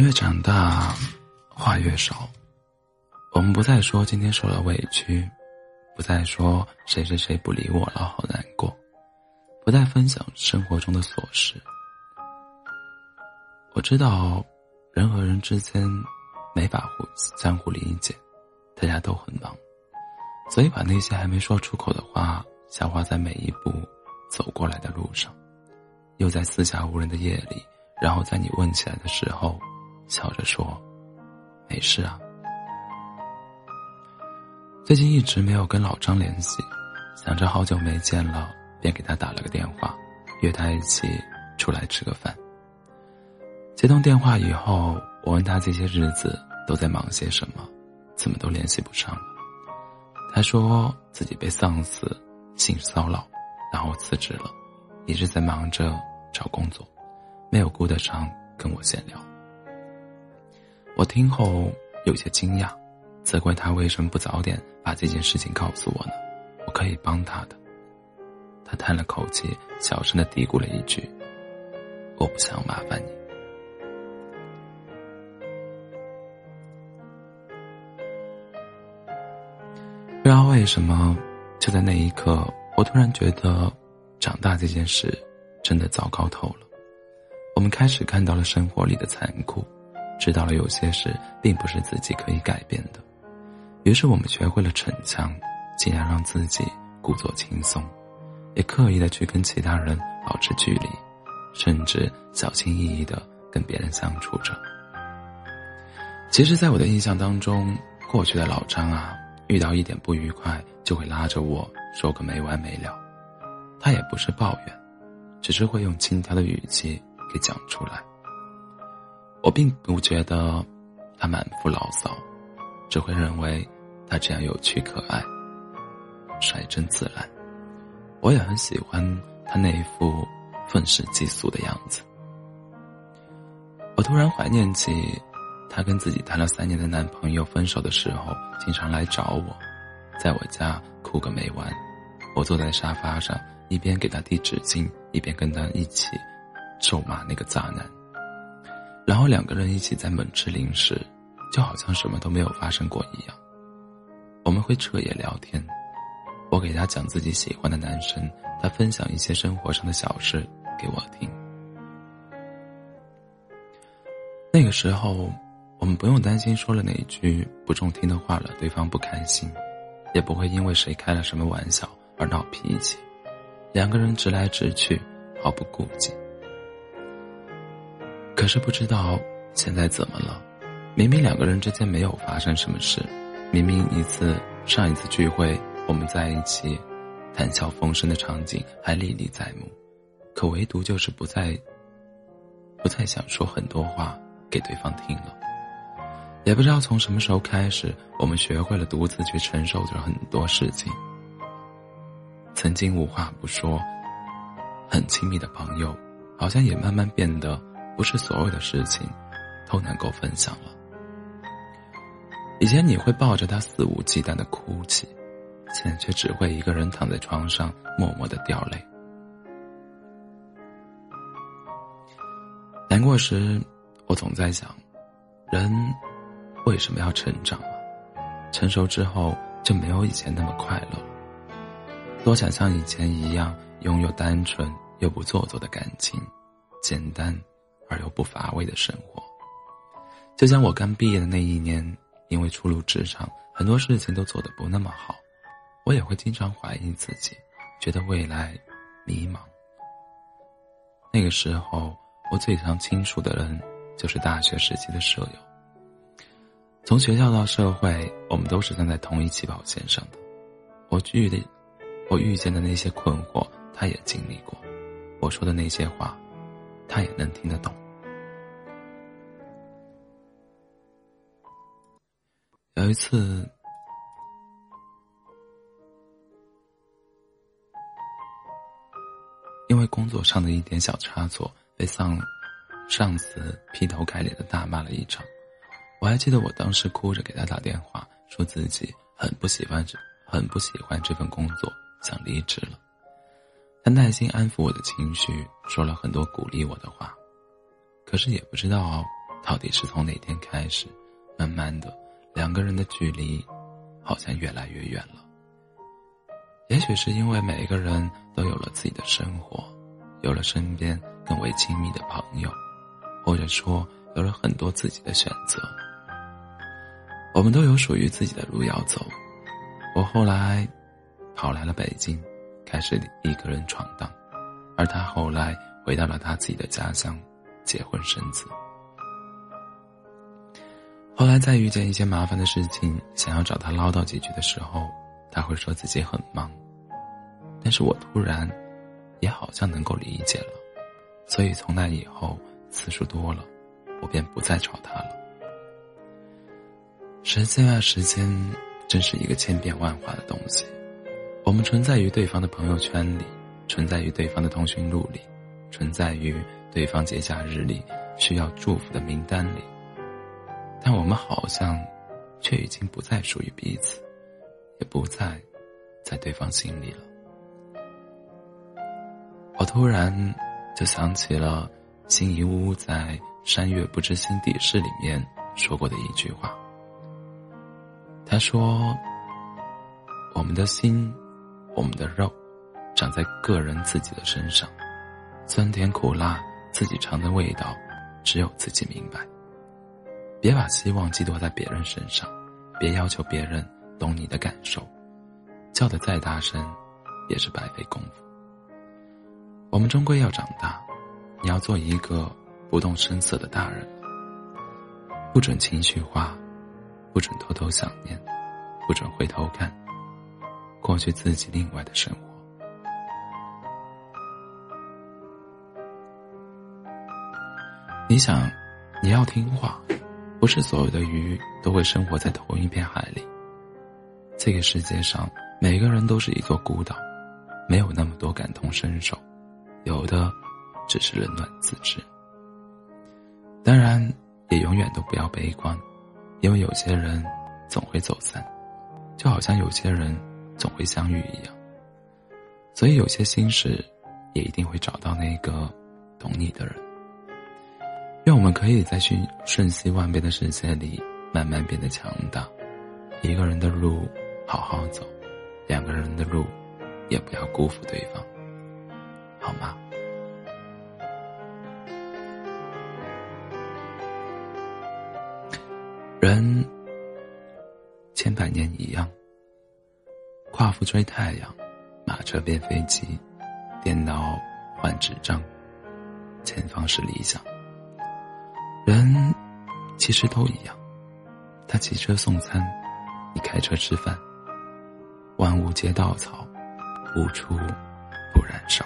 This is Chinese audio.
越长大，话越少。我们不再说今天受了委屈，不再说谁谁谁不理我了，好难过，不再分享生活中的琐事。我知道，人和人之间没法互相互理解，大家都很忙，所以把那些还没说出口的话消化在每一步走过来的路上，又在四下无人的夜里，然后在你问起来的时候，笑着说：“没事啊。”最近一直没有跟老张联系，想着好久没见了，便给他打了个电话，约他一起出来吃个饭。接通电话以后，我问他这些日子都在忙些什么，怎么都联系不上了。他说自己被上司性骚扰，然后辞职了，一直在忙着找工作，没有顾得上跟我闲聊。我听后有些惊讶，责怪他为什么不早点把这件事情告诉我呢？我可以帮他的。他叹了口气，小声的嘀咕了一句：“我不想麻烦你。”不知道为什么，就在那一刻，我突然觉得，长大这件事真的糟糕透了。我们开始看到了生活里的残酷，知道了有些事并不是自己可以改变的。于是我们学会了逞强，尽量让自己故作轻松，也刻意的去跟其他人保持距离，甚至小心翼翼的跟别人相处着。其实，在我的印象当中，过去的老张啊。遇到一点不愉快，就会拉着我说个没完没了。他也不是抱怨，只是会用轻佻的语气给讲出来。我并不觉得他满腹牢骚，只会认为他这样有趣可爱，率真自然。我也很喜欢他那一副愤世嫉俗的样子。我突然怀念起。她跟自己谈了三年的男朋友分手的时候，经常来找我，在我家哭个没完。我坐在沙发上，一边给她递纸巾，一边跟她一起咒骂那个渣男。然后两个人一起在猛吃零食，就好像什么都没有发生过一样。我们会彻夜聊天，我给他讲自己喜欢的男生，他分享一些生活上的小事给我听。那个时候。我们不用担心说了哪句不中听的话了，对方不开心，也不会因为谁开了什么玩笑而闹脾气，两个人直来直去，毫不顾忌。可是不知道现在怎么了，明明两个人之间没有发生什么事，明明一次上一次聚会我们在一起，谈笑风生的场景还历历在目，可唯独就是不再，不再想说很多话给对方听了。也不知道从什么时候开始，我们学会了独自去承受着很多事情。曾经无话不说、很亲密的朋友，好像也慢慢变得不是所有的事情都能够分享了。以前你会抱着他肆无忌惮的哭泣，现在却只会一个人躺在床上默默的掉泪。难过时，我总在想，人。为什么要成长啊？成熟之后就没有以前那么快乐。多想像以前一样，拥有单纯又不做作的感情，简单而又不乏味的生活。就像我刚毕业的那一年，因为初入职场，很多事情都做得不那么好，我也会经常怀疑自己，觉得未来迷茫。那个时候，我最常倾诉的人，就是大学时期的舍友。从学校到社会，我们都是站在同一起跑线上的。我遇的，我遇见的那些困惑，他也经历过；我说的那些话，他也能听得懂。有一次，因为工作上的一点小差错，被上上司劈头盖脸的大骂了一场。我还记得我当时哭着给他打电话，说自己很不喜欢这，很不喜欢这份工作，想离职了。他耐心安抚我的情绪，说了很多鼓励我的话。可是也不知道到底是从哪天开始，慢慢的，两个人的距离好像越来越远了。也许是因为每一个人都有了自己的生活，有了身边更为亲密的朋友，或者说有了很多自己的选择。我们都有属于自己的路要走。我后来跑来了北京，开始一个人闯荡，而他后来回到了他自己的家乡，结婚生子。后来再遇见一些麻烦的事情，想要找他唠叨几句的时候，他会说自己很忙。但是我突然，也好像能够理解了，所以从那以后次数多了，我便不再找他了。时间啊，时间，真是一个千变万化的东西。我们存在于对方的朋友圈里，存在于对方的通讯录里，存在于对方节假日里需要祝福的名单里。但我们好像，却已经不再属于彼此，也不再在对方心里了。我突然就想起了辛夷坞在《山月不知心底事》里面说过的一句话。他说：“我们的心，我们的肉，长在个人自己的身上，酸甜苦辣，自己尝的味道，只有自己明白。别把希望寄托在别人身上，别要求别人懂你的感受，叫的再大声，也是白费功夫。我们终归要长大，你要做一个不动声色的大人不准情绪化。”不准偷偷想念，不准回头看，过去自己另外的生活。想，你要听话，不是所有的鱼都会生活在同一片海里。这个世界上，每个人都是一座孤岛，没有那么多感同身受，有的只是冷暖自知。当然，也永远都不要悲观。因为有些人总会走散，就好像有些人总会相遇一样。所以有些心事，也一定会找到那个懂你的人。愿我们可以在瞬瞬息万变的世界里，慢慢变得强大。一个人的路好好走，两个人的路也不要辜负对方，好吗？人千百年一样，夸父追太阳，马车变飞机，电脑换纸张，前方是理想。其实都一样，他骑车送餐，你开车吃饭，万物皆稻草，无处不燃烧。